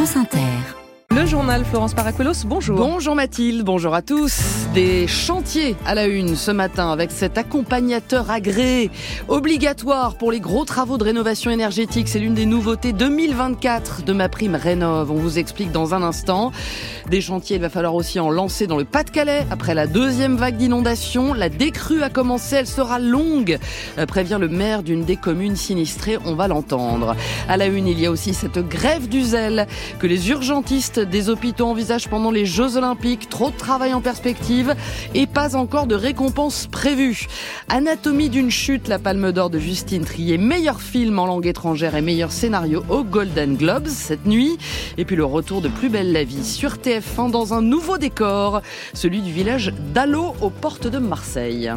France Inter. Le journal Florence Paracuelos, bonjour. Bonjour Mathilde, bonjour à tous. Des chantiers à la une ce matin avec cet accompagnateur agréé obligatoire pour les gros travaux de rénovation énergétique. C'est l'une des nouveautés 2024 de ma prime Rénov. On vous explique dans un instant. Des chantiers, il va falloir aussi en lancer dans le Pas-de-Calais après la deuxième vague d'inondation. La décrue a commencé, elle sera longue, euh, prévient le maire d'une des communes sinistrées. On va l'entendre. À la une, il y a aussi cette grève du zèle que les urgentistes des hôpitaux envisagent pendant les Jeux Olympiques. Trop de travail en perspective et pas encore de récompense prévue. Anatomie d'une chute, la Palme d'Or de Justine Trier, meilleur film en langue étrangère et meilleur scénario au Golden Globes cette nuit. Et puis le retour de Plus belle la vie sur TF1 dans un nouveau décor, celui du village d'Allo aux portes de Marseille.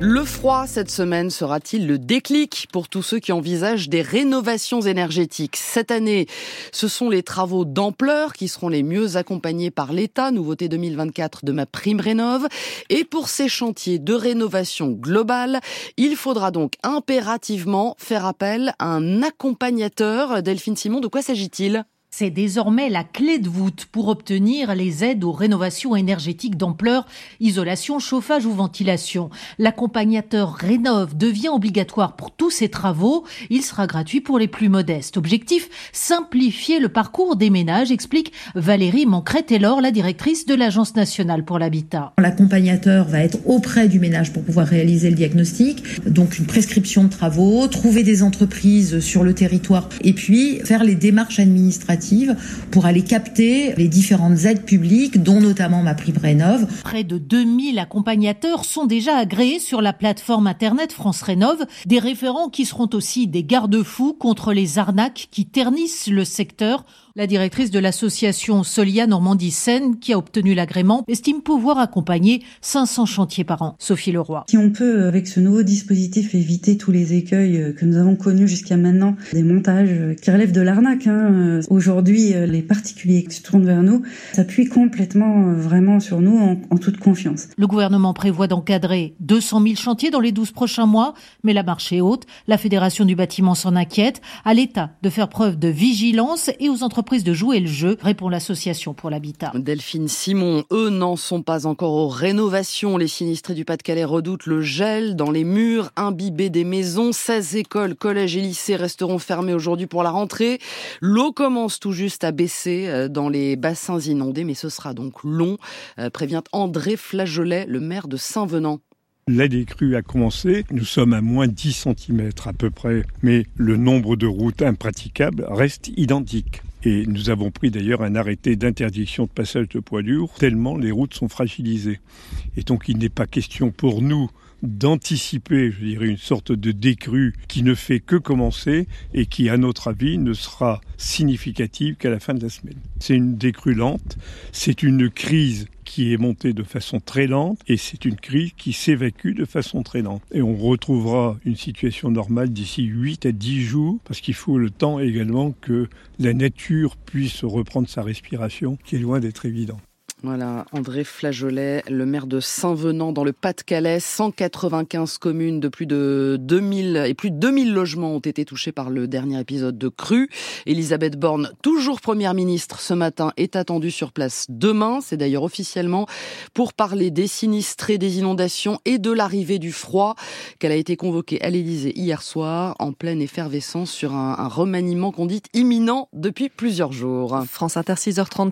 Le froid cette semaine sera-t-il le déclic pour tous ceux qui envisagent des rénovations énergétiques? Cette année, ce sont les travaux d'ampleur qui seront les mieux accompagnés par l'État, nouveauté 2024 de ma prime rénov. Et pour ces chantiers de rénovation globale, il faudra donc impérativement faire appel à un accompagnateur. Delphine Simon, de quoi s'agit-il? C'est désormais la clé de voûte pour obtenir les aides aux rénovations énergétiques d'ampleur, isolation, chauffage ou ventilation. L'accompagnateur Rénov devient obligatoire pour tous ces travaux. Il sera gratuit pour les plus modestes. Objectif, simplifier le parcours des ménages, explique Valérie Mancret-Taylor, la directrice de l'Agence nationale pour l'habitat. L'accompagnateur va être auprès du ménage pour pouvoir réaliser le diagnostic, donc une prescription de travaux, trouver des entreprises sur le territoire et puis faire les démarches administratives pour aller capter les différentes aides publiques, dont notamment ma prime Rénov. Près de 2000 accompagnateurs sont déjà agréés sur la plateforme Internet France Rénov, des référents qui seront aussi des garde-fous contre les arnaques qui ternissent le secteur la directrice de l'association Solia Normandie Seine, qui a obtenu l'agrément, estime pouvoir accompagner 500 chantiers par an. Sophie Leroy. Si on peut, avec ce nouveau dispositif, éviter tous les écueils que nous avons connus jusqu'à maintenant, des montages qui relèvent de l'arnaque. Hein. Aujourd'hui, les particuliers qui se tournent vers nous s'appuient complètement, vraiment sur nous, en, en toute confiance. Le gouvernement prévoit d'encadrer 200 000 chantiers dans les 12 prochains mois, mais la marche est haute. La Fédération du bâtiment s'en inquiète. À l'État de faire preuve de vigilance et aux entreprises de jouer le jeu, répond l'association pour l'habitat. Delphine Simon, eux n'en sont pas encore aux rénovations. Les sinistrés du Pas-de-Calais redoutent le gel dans les murs imbibés des maisons. 16 écoles, collèges et lycées resteront fermés aujourd'hui pour la rentrée. L'eau commence tout juste à baisser euh, dans les bassins inondés, mais ce sera donc long, euh, prévient André Flageolet, le maire de Saint-Venant. La décrue a commencé, nous sommes à moins 10 cm à peu près, mais le nombre de routes impraticables reste identique. Et nous avons pris d'ailleurs un arrêté d'interdiction de passage de poids lourds, tellement les routes sont fragilisées. Et donc il n'est pas question pour nous d'anticiper, je dirais, une sorte de décrue qui ne fait que commencer et qui, à notre avis, ne sera significative qu'à la fin de la semaine. C'est une décrue lente, c'est une crise qui est montée de façon très lente et c'est une crise qui s'évacue de façon très lente. Et on retrouvera une situation normale d'ici 8 à 10 jours parce qu'il faut le temps également que la nature puisse reprendre sa respiration qui est loin d'être évidente. Voilà, André Flageolet, le maire de Saint-Venant dans le Pas-de-Calais. 195 communes de plus de 2000 et plus de 2000 logements ont été touchés par le dernier épisode de crue. Elisabeth Borne, toujours première ministre ce matin, est attendue sur place demain. C'est d'ailleurs officiellement pour parler des sinistrés, des inondations et de l'arrivée du froid qu'elle a été convoquée à l'Élysée hier soir en pleine effervescence sur un, un remaniement qu'on dit imminent depuis plusieurs jours. France Inter 6h34.